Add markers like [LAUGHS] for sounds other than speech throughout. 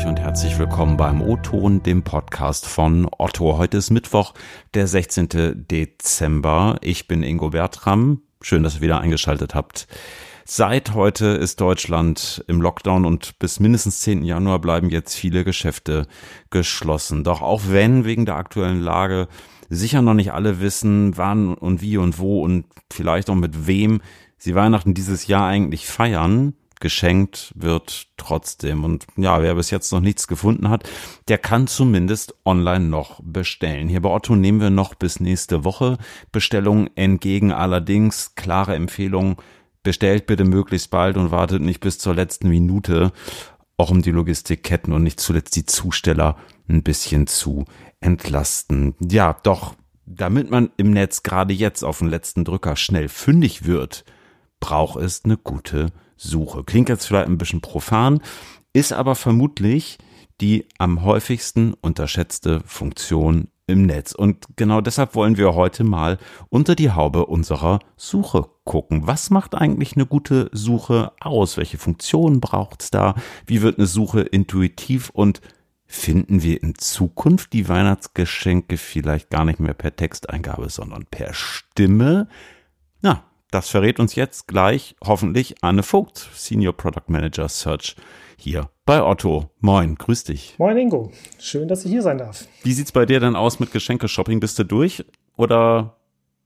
euch und herzlich willkommen beim O-Ton, dem Podcast von Otto. Heute ist Mittwoch, der 16. Dezember. Ich bin Ingo Bertram. Schön, dass ihr wieder eingeschaltet habt. Seit heute ist Deutschland im Lockdown und bis mindestens 10. Januar bleiben jetzt viele Geschäfte geschlossen. Doch auch wenn wegen der aktuellen Lage sicher noch nicht alle wissen, wann und wie und wo und vielleicht auch mit wem sie Weihnachten dieses Jahr eigentlich feiern, geschenkt wird trotzdem. Und ja, wer bis jetzt noch nichts gefunden hat, der kann zumindest online noch bestellen. Hier bei Otto nehmen wir noch bis nächste Woche Bestellungen entgegen. Allerdings klare Empfehlung, bestellt bitte möglichst bald und wartet nicht bis zur letzten Minute, auch um die Logistikketten und nicht zuletzt die Zusteller ein bisschen zu entlasten. Ja, doch, damit man im Netz gerade jetzt auf den letzten Drücker schnell fündig wird, braucht es eine gute Suche. Klingt jetzt vielleicht ein bisschen profan, ist aber vermutlich die am häufigsten unterschätzte Funktion im Netz. Und genau deshalb wollen wir heute mal unter die Haube unserer Suche gucken. Was macht eigentlich eine gute Suche aus? Welche Funktionen braucht es da? Wie wird eine Suche intuitiv und finden wir in Zukunft die Weihnachtsgeschenke vielleicht gar nicht mehr per Texteingabe, sondern per Stimme? Na, das verrät uns jetzt gleich hoffentlich Anne Vogt, Senior Product Manager Search hier bei Otto. Moin, grüß dich. Moin Ingo, schön, dass ich hier sein darf. Wie sieht's bei dir denn aus mit Geschenke-Shopping? Bist du durch oder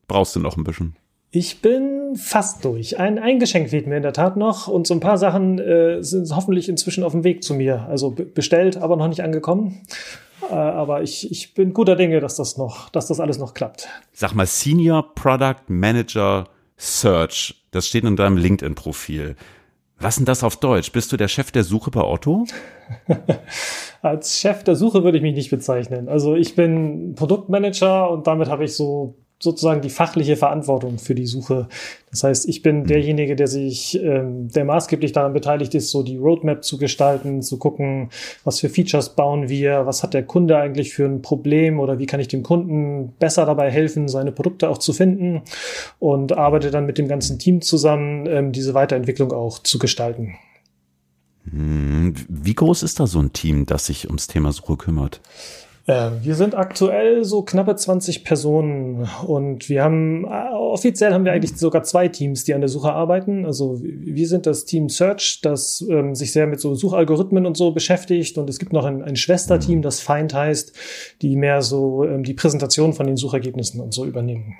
brauchst du noch ein bisschen? Ich bin fast durch. Ein, ein Geschenk fehlt mir in der Tat noch und so ein paar Sachen äh, sind hoffentlich inzwischen auf dem Weg zu mir. Also bestellt, aber noch nicht angekommen. Äh, aber ich, ich bin guter Dinge, dass das noch, dass das alles noch klappt. Sag mal, Senior Product Manager Search. Das steht in deinem LinkedIn-Profil. Was denn das auf Deutsch? Bist du der Chef der Suche bei Otto? [LAUGHS] Als Chef der Suche würde ich mich nicht bezeichnen. Also ich bin Produktmanager und damit habe ich so sozusagen die fachliche Verantwortung für die Suche. Das heißt, ich bin mhm. derjenige, der sich, ähm, der maßgeblich daran beteiligt ist, so die Roadmap zu gestalten, zu gucken, was für Features bauen wir, was hat der Kunde eigentlich für ein Problem oder wie kann ich dem Kunden besser dabei helfen, seine Produkte auch zu finden und arbeite dann mit dem ganzen Team zusammen, ähm, diese Weiterentwicklung auch zu gestalten. Hm, wie groß ist da so ein Team, das sich ums Thema Suche kümmert? Äh, wir sind aktuell so knappe 20 Personen und wir haben, äh, offiziell haben wir eigentlich sogar zwei Teams, die an der Suche arbeiten. Also wir sind das Team Search, das ähm, sich sehr mit so Suchalgorithmen und so beschäftigt und es gibt noch ein, ein Schwesterteam, das Find heißt, die mehr so ähm, die Präsentation von den Suchergebnissen und so übernehmen.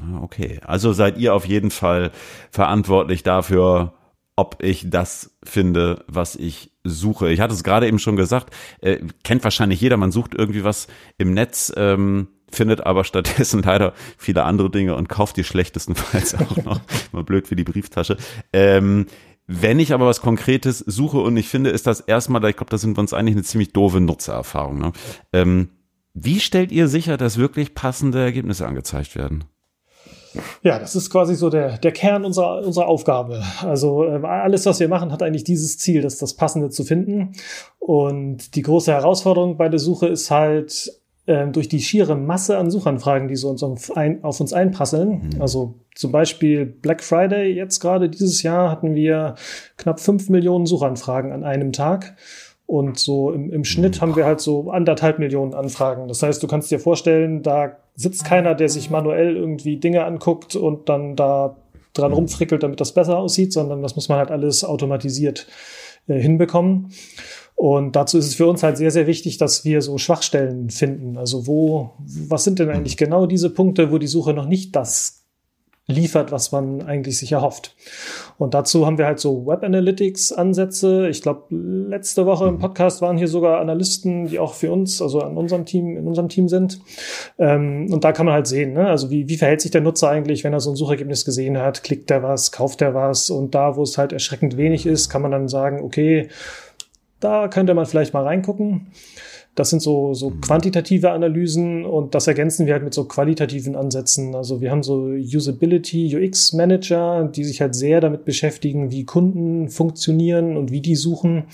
Ah, okay, also seid ihr auf jeden Fall verantwortlich dafür, ob ich das finde, was ich suche. Ich hatte es gerade eben schon gesagt, äh, kennt wahrscheinlich jeder, man sucht irgendwie was im Netz, ähm, findet aber stattdessen [LAUGHS] leider viele andere Dinge und kauft die schlechtestenfalls [LAUGHS] auch noch. Mal blöd wie die Brieftasche. Ähm, wenn ich aber was Konkretes suche und ich finde, ist das erstmal, ich glaube, da sind wir uns eigentlich eine ziemlich doofe Nutzererfahrung. Ne? Ähm, wie stellt ihr sicher, dass wirklich passende Ergebnisse angezeigt werden? Ja, das ist quasi so der, der Kern unserer, unserer Aufgabe. Also äh, alles, was wir machen, hat eigentlich dieses Ziel, das das Passende zu finden. Und die große Herausforderung bei der Suche ist halt, äh, durch die schiere Masse an Suchanfragen, die so uns auf, ein, auf uns einprasseln. Mhm. Also zum Beispiel Black Friday jetzt gerade dieses Jahr hatten wir knapp fünf Millionen Suchanfragen an einem Tag. Und so im, im Schnitt haben wir halt so anderthalb Millionen Anfragen. Das heißt, du kannst dir vorstellen, da sitzt keiner, der sich manuell irgendwie Dinge anguckt und dann da dran rumfrickelt, damit das besser aussieht, sondern das muss man halt alles automatisiert äh, hinbekommen. Und dazu ist es für uns halt sehr, sehr wichtig, dass wir so Schwachstellen finden. Also wo, was sind denn eigentlich genau diese Punkte, wo die Suche noch nicht das liefert, was man eigentlich sich erhofft. Und dazu haben wir halt so Web Analytics Ansätze. Ich glaube, letzte Woche im mhm. Podcast waren hier sogar Analysten, die auch für uns, also an unserem Team, in unserem Team sind. Ähm, und da kann man halt sehen, ne? also wie, wie verhält sich der Nutzer eigentlich, wenn er so ein Suchergebnis gesehen hat, klickt er was, kauft er was und da, wo es halt erschreckend wenig ist, kann man dann sagen, okay, da könnte man vielleicht mal reingucken. Das sind so, so mhm. quantitative Analysen und das ergänzen wir halt mit so qualitativen Ansätzen. Also wir haben so Usability, UX Manager, die sich halt sehr damit beschäftigen, wie Kunden funktionieren und wie die suchen.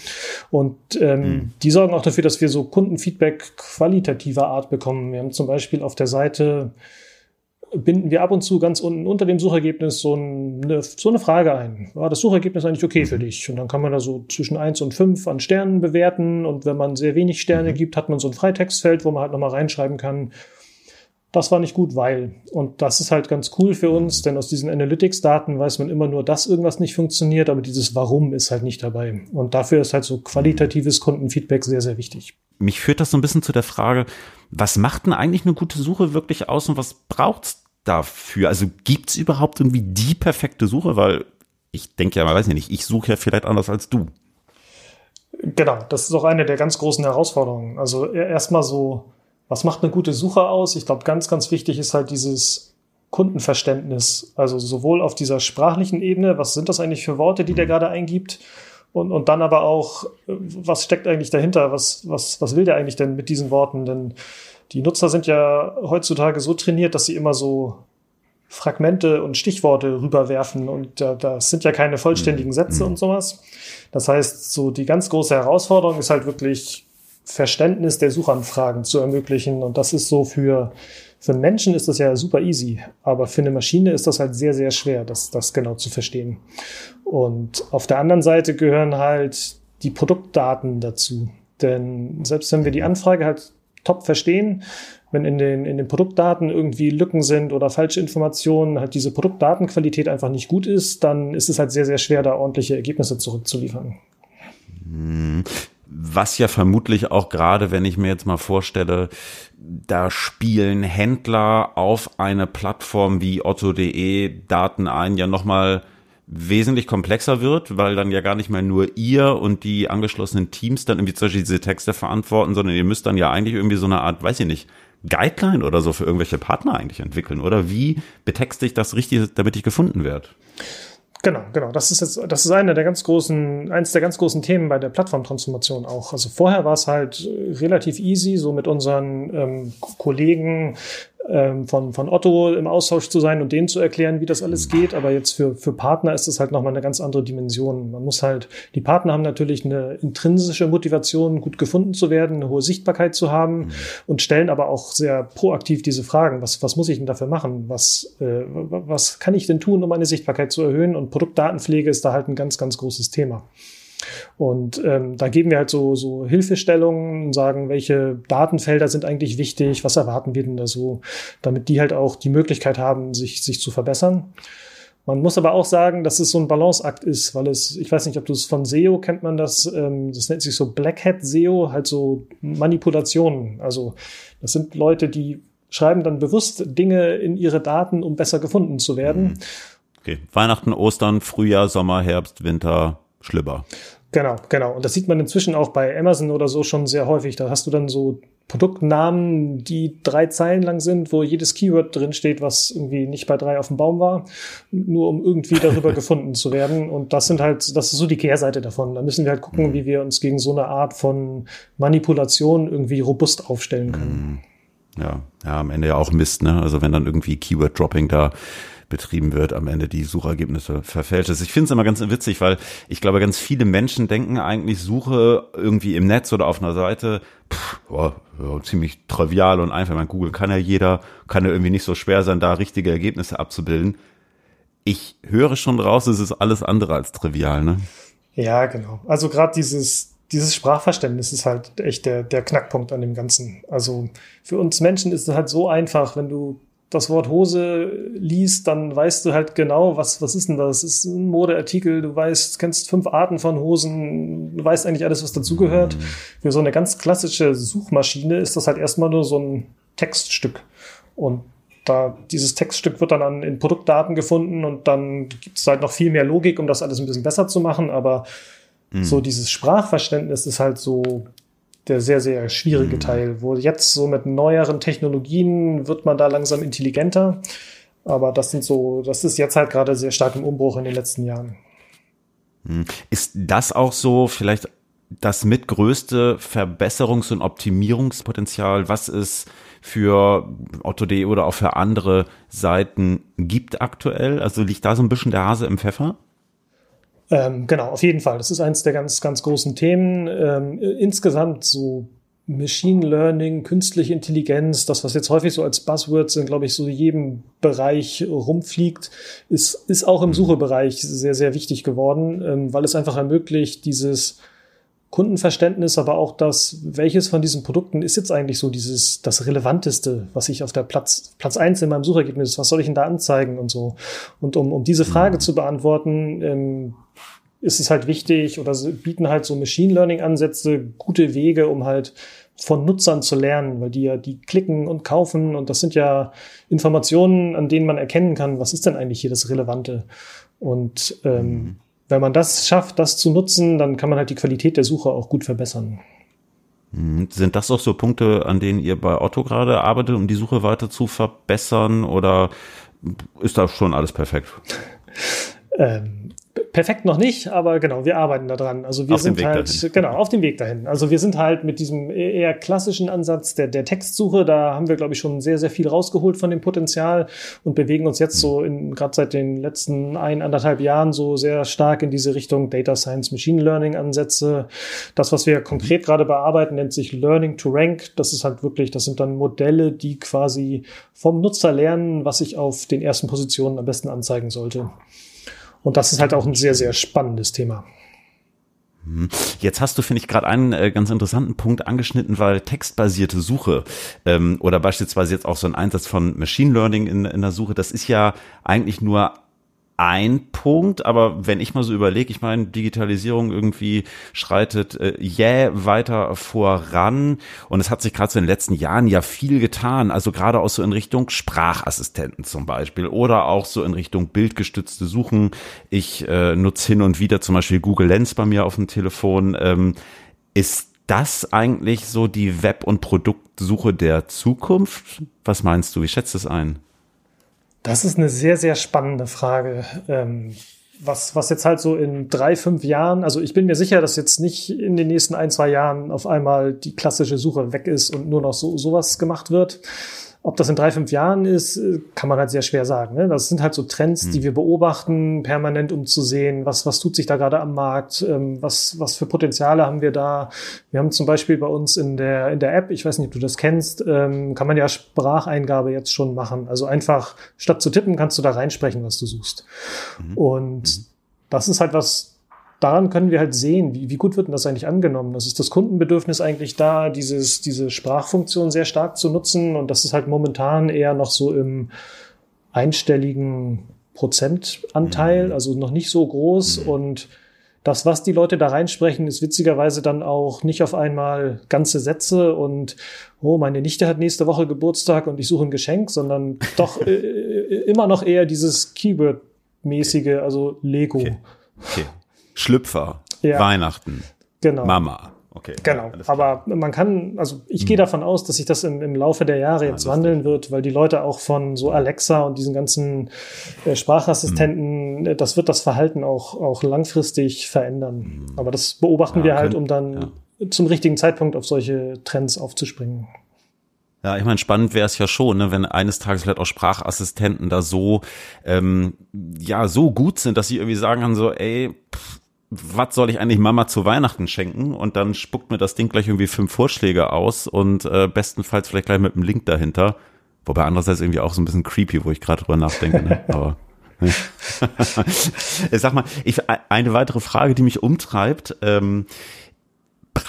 Und ähm, mhm. die sorgen auch dafür, dass wir so Kundenfeedback qualitativer Art bekommen. Wir haben zum Beispiel auf der Seite binden wir ab und zu ganz unten unter dem Suchergebnis so eine, so eine Frage ein. War das Suchergebnis eigentlich okay für dich? Und dann kann man da so zwischen eins und fünf an Sternen bewerten. Und wenn man sehr wenig Sterne mhm. gibt, hat man so ein Freitextfeld, wo man halt nochmal reinschreiben kann, das war nicht gut, weil. Und das ist halt ganz cool für uns, denn aus diesen Analytics-Daten weiß man immer nur, dass irgendwas nicht funktioniert, aber dieses Warum ist halt nicht dabei. Und dafür ist halt so qualitatives Kundenfeedback sehr, sehr wichtig. Mich führt das so ein bisschen zu der Frage, was macht denn eigentlich eine gute Suche wirklich aus und was braucht's dafür? Also gibt's überhaupt irgendwie die perfekte Suche? Weil ich denke ja, man weiß ja nicht, ich suche ja vielleicht anders als du. Genau, das ist auch eine der ganz großen Herausforderungen. Also erstmal so was macht eine gute Suche aus? Ich glaube, ganz, ganz wichtig ist halt dieses Kundenverständnis. Also sowohl auf dieser sprachlichen Ebene, was sind das eigentlich für Worte, die der gerade eingibt? Und, und dann aber auch, was steckt eigentlich dahinter? Was, was, was will der eigentlich denn mit diesen Worten? Denn die Nutzer sind ja heutzutage so trainiert, dass sie immer so Fragmente und Stichworte rüberwerfen und äh, das sind ja keine vollständigen Sätze und sowas. Das heißt, so die ganz große Herausforderung ist halt wirklich Verständnis der Suchanfragen zu ermöglichen. Und das ist so für, für einen Menschen ist das ja super easy, aber für eine Maschine ist das halt sehr, sehr schwer, das, das genau zu verstehen. Und auf der anderen Seite gehören halt die Produktdaten dazu. Denn selbst wenn wir die Anfrage halt top verstehen, wenn in den, in den Produktdaten irgendwie Lücken sind oder falsche Informationen, halt diese Produktdatenqualität einfach nicht gut ist, dann ist es halt sehr, sehr schwer, da ordentliche Ergebnisse zurückzuliefern. Hm. Was ja vermutlich auch gerade, wenn ich mir jetzt mal vorstelle, da spielen Händler auf eine Plattform wie otto.de Daten ein, ja nochmal wesentlich komplexer wird, weil dann ja gar nicht mehr nur ihr und die angeschlossenen Teams dann irgendwie zum Beispiel diese Texte verantworten, sondern ihr müsst dann ja eigentlich irgendwie so eine Art, weiß ich nicht, Guideline oder so für irgendwelche Partner eigentlich entwickeln, oder? Wie betexte ich das richtig, damit ich gefunden werde? Genau, genau. Das ist jetzt, das ist eine der ganz großen, eins der ganz großen Themen bei der Plattformtransformation auch. Also vorher war es halt relativ easy, so mit unseren ähm, Kollegen ähm, von, von Otto im Austausch zu sein und denen zu erklären, wie das alles geht. Aber jetzt für, für Partner ist es halt nochmal eine ganz andere Dimension. Man muss halt, die Partner haben natürlich eine intrinsische Motivation, gut gefunden zu werden, eine hohe Sichtbarkeit zu haben mhm. und stellen aber auch sehr proaktiv diese Fragen. Was, was muss ich denn dafür machen? Was, äh, was kann ich denn tun, um meine Sichtbarkeit zu erhöhen? Und Produktdatenpflege ist da halt ein ganz, ganz großes Thema. Und ähm, da geben wir halt so, so Hilfestellungen und sagen, welche Datenfelder sind eigentlich wichtig, was erwarten wir denn da so, damit die halt auch die Möglichkeit haben, sich, sich zu verbessern. Man muss aber auch sagen, dass es so ein Balanceakt ist, weil es, ich weiß nicht, ob du es von SEO kennt man das, ähm, das nennt sich so Black Hat SEO, halt so Manipulationen. Also das sind Leute, die schreiben dann bewusst Dinge in ihre Daten, um besser gefunden zu werden. Mhm. Okay. Weihnachten, Ostern, Frühjahr, Sommer, Herbst, Winter, Schlüpper. Genau, genau. Und das sieht man inzwischen auch bei Amazon oder so schon sehr häufig. Da hast du dann so Produktnamen, die drei Zeilen lang sind, wo jedes Keyword drin steht, was irgendwie nicht bei drei auf dem Baum war, nur um irgendwie darüber [LAUGHS] gefunden zu werden. Und das sind halt, das ist so die Kehrseite davon. Da müssen wir halt gucken, wie wir uns gegen so eine Art von Manipulation irgendwie robust aufstellen können. Mhm. Ja, ja, am Ende ja auch Mist, ne? Also wenn dann irgendwie Keyword-Dropping da betrieben wird, am Ende die Suchergebnisse verfälscht ist. Ich finde es immer ganz witzig, weil ich glaube, ganz viele Menschen denken eigentlich, Suche irgendwie im Netz oder auf einer Seite, pff, oh, oh, ziemlich trivial und einfach. Man Google kann ja jeder, kann ja irgendwie nicht so schwer sein, da richtige Ergebnisse abzubilden. Ich höre schon raus, es ist alles andere als trivial, ne? Ja, genau. Also gerade dieses dieses Sprachverständnis ist halt echt der, der Knackpunkt an dem Ganzen. Also für uns Menschen ist es halt so einfach, wenn du das Wort Hose liest, dann weißt du halt genau, was, was ist denn das? Das ist ein Modeartikel, du weißt, kennst fünf Arten von Hosen, du weißt eigentlich alles, was dazugehört. Mhm. Für so eine ganz klassische Suchmaschine ist das halt erstmal nur so ein Textstück. Und da dieses Textstück wird dann an, in Produktdaten gefunden und dann gibt es halt noch viel mehr Logik, um das alles ein bisschen besser zu machen. Aber mhm. so dieses Sprachverständnis ist halt so der sehr, sehr schwierige mhm. Teil, wo jetzt so mit neueren Technologien wird man da langsam intelligenter. Aber das sind so, das ist jetzt halt gerade sehr stark im Umbruch in den letzten Jahren. Mhm. Ist das auch so vielleicht das mitgrößte Verbesserungs- und Optimierungspotenzial, was es für Otto.de oder auch für andere Seiten gibt aktuell? Also liegt da so ein bisschen der Hase im Pfeffer? Ähm, genau, auf jeden Fall. Das ist eines der ganz, ganz großen Themen. Ähm, insgesamt so Machine Learning, künstliche Intelligenz, das, was jetzt häufig so als Buzzwords in, glaube ich, so jedem Bereich rumfliegt, ist, ist auch im. Suchebereich sehr, sehr wichtig geworden, ähm, weil es einfach ermöglicht, dieses Kundenverständnis, aber auch das, welches von diesen Produkten ist jetzt eigentlich so dieses, das Relevanteste, was ich auf der Platz, Platz eins in meinem Suchergebnis, was soll ich denn da anzeigen und so. Und um, um diese Frage zu beantworten, ähm, ist es halt wichtig oder bieten halt so Machine Learning Ansätze gute Wege, um halt von Nutzern zu lernen, weil die ja, die klicken und kaufen und das sind ja Informationen, an denen man erkennen kann, was ist denn eigentlich hier das Relevante. Und ähm, mhm. Wenn man das schafft, das zu nutzen, dann kann man halt die Qualität der Suche auch gut verbessern. Mhm. Sind das auch so Punkte, an denen ihr bei Otto gerade arbeitet, um die Suche weiter zu verbessern oder ist da schon alles perfekt? [LAUGHS] ähm, perfekt noch nicht, aber genau, wir arbeiten daran. Also wir auf sind halt dahin. genau auf dem Weg dahin. Also wir sind halt mit diesem eher klassischen Ansatz der, der Textsuche, da haben wir glaube ich schon sehr sehr viel rausgeholt von dem Potenzial und bewegen uns jetzt so in gerade seit den letzten ein anderthalb Jahren so sehr stark in diese Richtung Data Science, Machine Learning Ansätze. Das, was wir konkret gerade bearbeiten, nennt sich Learning to Rank. Das ist halt wirklich, das sind dann Modelle, die quasi vom Nutzer lernen, was ich auf den ersten Positionen am besten anzeigen sollte. Und das ist halt auch ein sehr, sehr spannendes Thema. Hm. Jetzt hast du, finde ich, gerade einen äh, ganz interessanten Punkt angeschnitten, weil textbasierte Suche ähm, oder beispielsweise jetzt auch so ein Einsatz von Machine Learning in, in der Suche, das ist ja eigentlich nur ein Punkt, aber wenn ich mal so überlege, ich meine, Digitalisierung irgendwie schreitet äh, jäh weiter voran und es hat sich gerade so in den letzten Jahren ja viel getan, also gerade auch so in Richtung Sprachassistenten zum Beispiel oder auch so in Richtung bildgestützte Suchen. Ich äh, nutze hin und wieder zum Beispiel Google Lens bei mir auf dem Telefon. Ähm, ist das eigentlich so die Web- und Produktsuche der Zukunft? Was meinst du? Wie schätzt es ein? Das ist eine sehr, sehr spannende Frage. Ähm, was, was jetzt halt so in drei, fünf Jahren, also ich bin mir sicher, dass jetzt nicht in den nächsten ein, zwei Jahren auf einmal die klassische Suche weg ist und nur noch so sowas gemacht wird. Ob das in drei, fünf Jahren ist, äh, kann man halt sehr schwer sagen. Ne? Das sind halt so Trends, die hm. wir beobachten, permanent um zu sehen, was, was tut sich da gerade am Markt, ähm, was, was für Potenziale haben wir da. Wir haben zum Beispiel bei uns in der, in der App, ich weiß nicht, ob du das kennst, ähm, kann man ja Spracheingabe jetzt schon machen. Also einfach statt zu tippen, kannst du da reinsprechen, was du suchst. Mhm. Und mhm. das ist halt was, daran können wir halt sehen, wie, wie gut wird denn das eigentlich angenommen. Das ist das Kundenbedürfnis eigentlich da, dieses, diese Sprachfunktion sehr stark zu nutzen. Und das ist halt momentan eher noch so im einstelligen Prozentanteil, mhm. also noch nicht so groß. Mhm. Und das, was die Leute da reinsprechen, ist witzigerweise dann auch nicht auf einmal ganze Sätze und, oh, meine Nichte hat nächste Woche Geburtstag und ich suche ein Geschenk, sondern doch [LAUGHS] äh, äh immer noch eher dieses Keyword-mäßige, also Lego. Okay. okay. Schlüpfer, ja. Weihnachten, genau. Mama. Okay. Genau. Aber man kann, also ich gehe davon aus, dass sich das im, im Laufe der Jahre jetzt wandeln wird, weil die Leute auch von so Alexa und diesen ganzen äh, Sprachassistenten, hm. das wird das Verhalten auch, auch langfristig verändern. Hm. Aber das beobachten ja, wir halt, um dann ja. zum richtigen Zeitpunkt auf solche Trends aufzuspringen. Ja, ich meine, spannend wäre es ja schon, ne, wenn eines Tages vielleicht auch Sprachassistenten da so, ähm, ja, so gut sind, dass sie irgendwie sagen kann, so, ey, pff, was soll ich eigentlich Mama zu Weihnachten schenken? Und dann spuckt mir das Ding gleich irgendwie fünf Vorschläge aus und äh, bestenfalls vielleicht gleich mit einem Link dahinter. Wobei andererseits irgendwie auch so ein bisschen creepy, wo ich gerade drüber nachdenke. Ne? [LAUGHS] Aber [LAUGHS] Sag mal, ich, eine weitere Frage, die mich umtreibt. Ähm,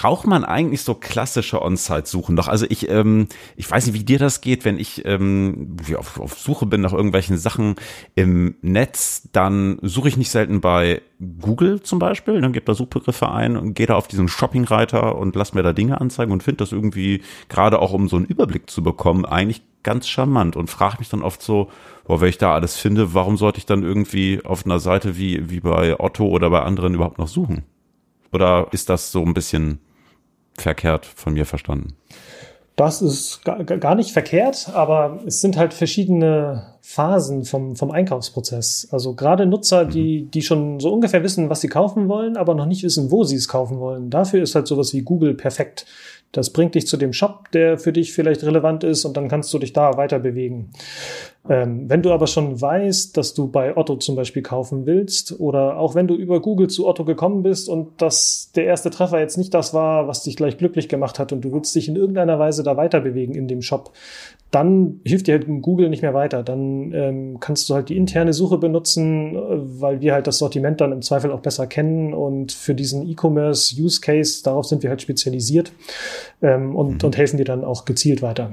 braucht man eigentlich so klassische On-Site-Suchen noch? Also ich, ähm, ich weiß nicht, wie dir das geht, wenn ich ähm, auf, auf Suche bin nach irgendwelchen Sachen im Netz, dann suche ich nicht selten bei Google zum Beispiel, dann gebe da Suchbegriffe ein und gehe da auf diesen Shopping-Reiter und lass mir da Dinge anzeigen und finde das irgendwie, gerade auch um so einen Überblick zu bekommen, eigentlich ganz charmant und frage mich dann oft so, boah, wenn ich da alles finde, warum sollte ich dann irgendwie auf einer Seite wie, wie bei Otto oder bei anderen überhaupt noch suchen? Oder ist das so ein bisschen verkehrt von mir verstanden? Das ist gar nicht verkehrt, aber es sind halt verschiedene Phasen vom, vom Einkaufsprozess. Also gerade Nutzer, mhm. die, die schon so ungefähr wissen, was sie kaufen wollen, aber noch nicht wissen, wo sie es kaufen wollen. Dafür ist halt sowas wie Google perfekt. Das bringt dich zu dem Shop, der für dich vielleicht relevant ist und dann kannst du dich da weiter bewegen. Ähm, wenn du aber schon weißt, dass du bei Otto zum Beispiel kaufen willst oder auch wenn du über Google zu Otto gekommen bist und dass der erste Treffer jetzt nicht das war, was dich gleich glücklich gemacht hat und du willst dich in irgendeiner Weise da weiter bewegen in dem Shop, dann hilft dir halt Google nicht mehr weiter. Dann ähm, kannst du halt die interne Suche benutzen, weil wir halt das Sortiment dann im Zweifel auch besser kennen und für diesen E-Commerce Use Case, darauf sind wir halt spezialisiert ähm, und, mhm. und helfen dir dann auch gezielt weiter.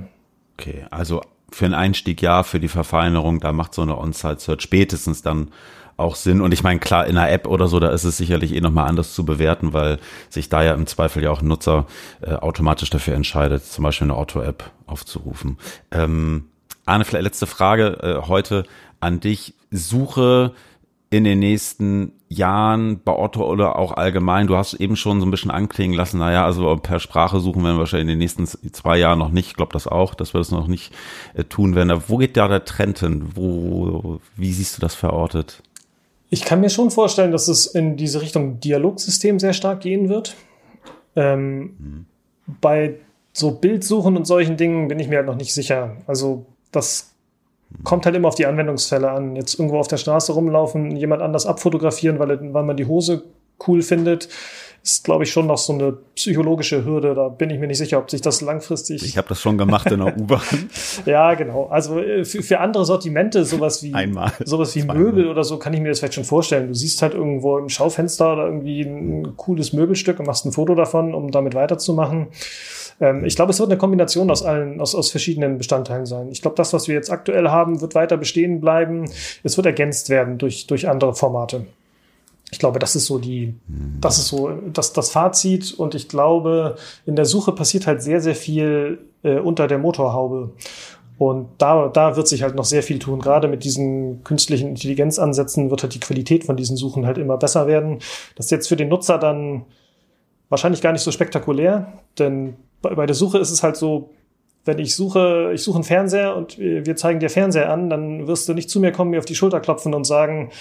Okay, also für einen Einstieg ja, für die Verfeinerung, da macht so eine On-Site-Search spätestens dann auch Sinn. Und ich meine, klar, in einer App oder so, da ist es sicherlich eh nochmal anders zu bewerten, weil sich da ja im Zweifel ja auch ein Nutzer äh, automatisch dafür entscheidet, zum Beispiel eine Auto-App aufzurufen. Ähm, Arne, vielleicht letzte Frage äh, heute an dich. Suche in den nächsten Jahren bei Otto oder auch allgemein? Du hast eben schon so ein bisschen anklingen lassen, naja, also per Sprache suchen wir wahrscheinlich in den nächsten zwei Jahren noch nicht. Ich glaube das auch, dass wir das noch nicht äh, tun werden. wo geht da der Trend hin? Wo, wie siehst du das verortet? Ich kann mir schon vorstellen, dass es in diese Richtung Dialogsystem sehr stark gehen wird. Ähm, mhm. Bei so Bildsuchen und solchen Dingen bin ich mir halt noch nicht sicher. Also das kommt halt immer auf die Anwendungsfälle an. Jetzt irgendwo auf der Straße rumlaufen, jemand anders abfotografieren, weil, weil man die Hose cool findet, ist, glaube ich, schon noch so eine psychologische Hürde. Da bin ich mir nicht sicher, ob sich das langfristig. Ich habe das schon gemacht in der [LAUGHS] U-Bahn. ja, genau. Also äh, für, für andere Sortimente, sowas wie Einmal, sowas wie Möbel oder so, kann ich mir das vielleicht schon vorstellen. Du siehst halt irgendwo im Schaufenster oder irgendwie ein cooles Möbelstück und machst ein Foto davon, um damit weiterzumachen. Ähm, ich glaube, es wird eine Kombination aus allen, aus, aus verschiedenen Bestandteilen sein. Ich glaube, das, was wir jetzt aktuell haben, wird weiter bestehen bleiben. Es wird ergänzt werden durch, durch andere Formate. Ich glaube, das ist so die, das ist so das, das Fazit. Und ich glaube, in der Suche passiert halt sehr, sehr viel äh, unter der Motorhaube. Und da, da wird sich halt noch sehr viel tun. Gerade mit diesen künstlichen Intelligenzansätzen wird halt die Qualität von diesen Suchen halt immer besser werden. Das ist jetzt für den Nutzer dann wahrscheinlich gar nicht so spektakulär, denn bei, bei der Suche ist es halt so, wenn ich suche, ich suche einen Fernseher und wir zeigen dir Fernseher an, dann wirst du nicht zu mir kommen, mir auf die Schulter klopfen und sagen,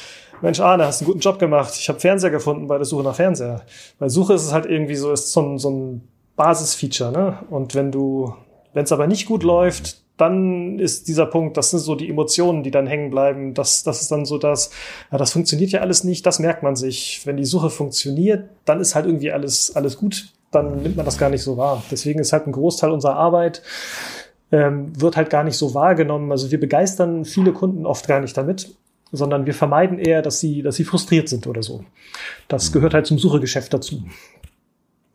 Mensch, Arne, hast einen guten Job gemacht. Ich habe Fernseher gefunden bei der Suche nach Fernseher. Bei Suche ist es halt irgendwie so, ist so ein, so ein Basisfeature, ne? Und wenn du, wenn es aber nicht gut läuft, dann ist dieser Punkt, das sind so die Emotionen, die dann hängen bleiben. Das, das ist dann so das, ja, das funktioniert ja alles nicht, das merkt man sich. Wenn die Suche funktioniert, dann ist halt irgendwie alles, alles gut dann nimmt man das gar nicht so wahr. Deswegen ist halt ein Großteil unserer Arbeit ähm, wird halt gar nicht so wahrgenommen. Also wir begeistern viele Kunden oft gar nicht damit, sondern wir vermeiden eher, dass sie, dass sie frustriert sind oder so. Das mhm. gehört halt zum Suchegeschäft dazu.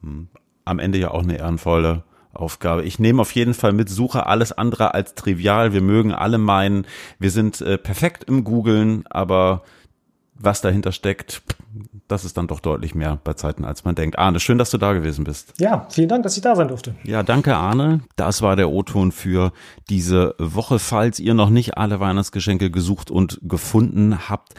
Mhm. Am Ende ja auch eine ehrenvolle Aufgabe. Ich nehme auf jeden Fall mit Suche alles andere als trivial. Wir mögen alle meinen, wir sind äh, perfekt im Googlen, aber was dahinter steckt, das ist dann doch deutlich mehr bei Zeiten, als man denkt. Arne, schön, dass du da gewesen bist. Ja, vielen Dank, dass ich da sein durfte. Ja, danke, Arne. Das war der O-Ton für diese Woche. Falls ihr noch nicht alle Weihnachtsgeschenke gesucht und gefunden habt,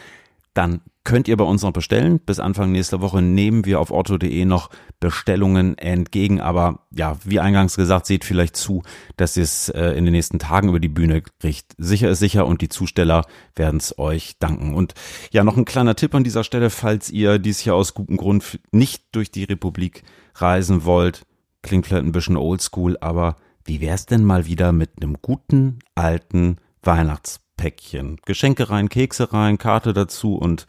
dann könnt ihr bei uns noch bestellen. Bis Anfang nächster Woche nehmen wir auf otto.de noch Bestellungen entgegen. Aber ja, wie eingangs gesagt, seht vielleicht zu, dass ihr es äh, in den nächsten Tagen über die Bühne kriegt. Sicher ist sicher und die Zusteller werden es euch danken. Und ja, noch ein kleiner Tipp an dieser Stelle, falls ihr dies Jahr aus gutem Grund nicht durch die Republik reisen wollt. Klingt vielleicht ein bisschen oldschool, aber wie wär's denn mal wieder mit einem guten alten Weihnachts Päckchen. Geschenke rein, Kekse rein, Karte dazu und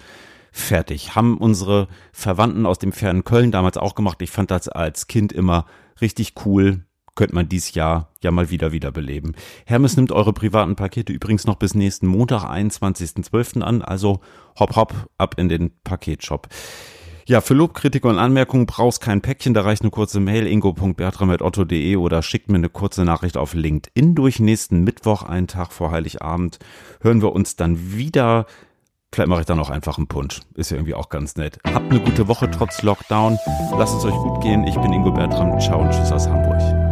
fertig. Haben unsere Verwandten aus dem fernen Köln damals auch gemacht. Ich fand das als Kind immer richtig cool. Könnte man dies Jahr ja mal wieder wiederbeleben. Hermes nimmt eure privaten Pakete übrigens noch bis nächsten Montag, 21.12. an. Also hopp hopp ab in den Paketshop. Ja, für Lob, Kritik und Anmerkungen brauchst kein Päckchen, da reicht eine kurze Mail ingo.bertram.otto.de oder schickt mir eine kurze Nachricht auf LinkedIn durch. Nächsten Mittwoch, einen Tag vor Heiligabend, hören wir uns dann wieder. Vielleicht mache ich dann auch einfach einen Punsch. Ist ja irgendwie auch ganz nett. Habt eine gute Woche trotz Lockdown. Lasst es euch gut gehen. Ich bin Ingo Bertram. Ciao und tschüss aus Hamburg.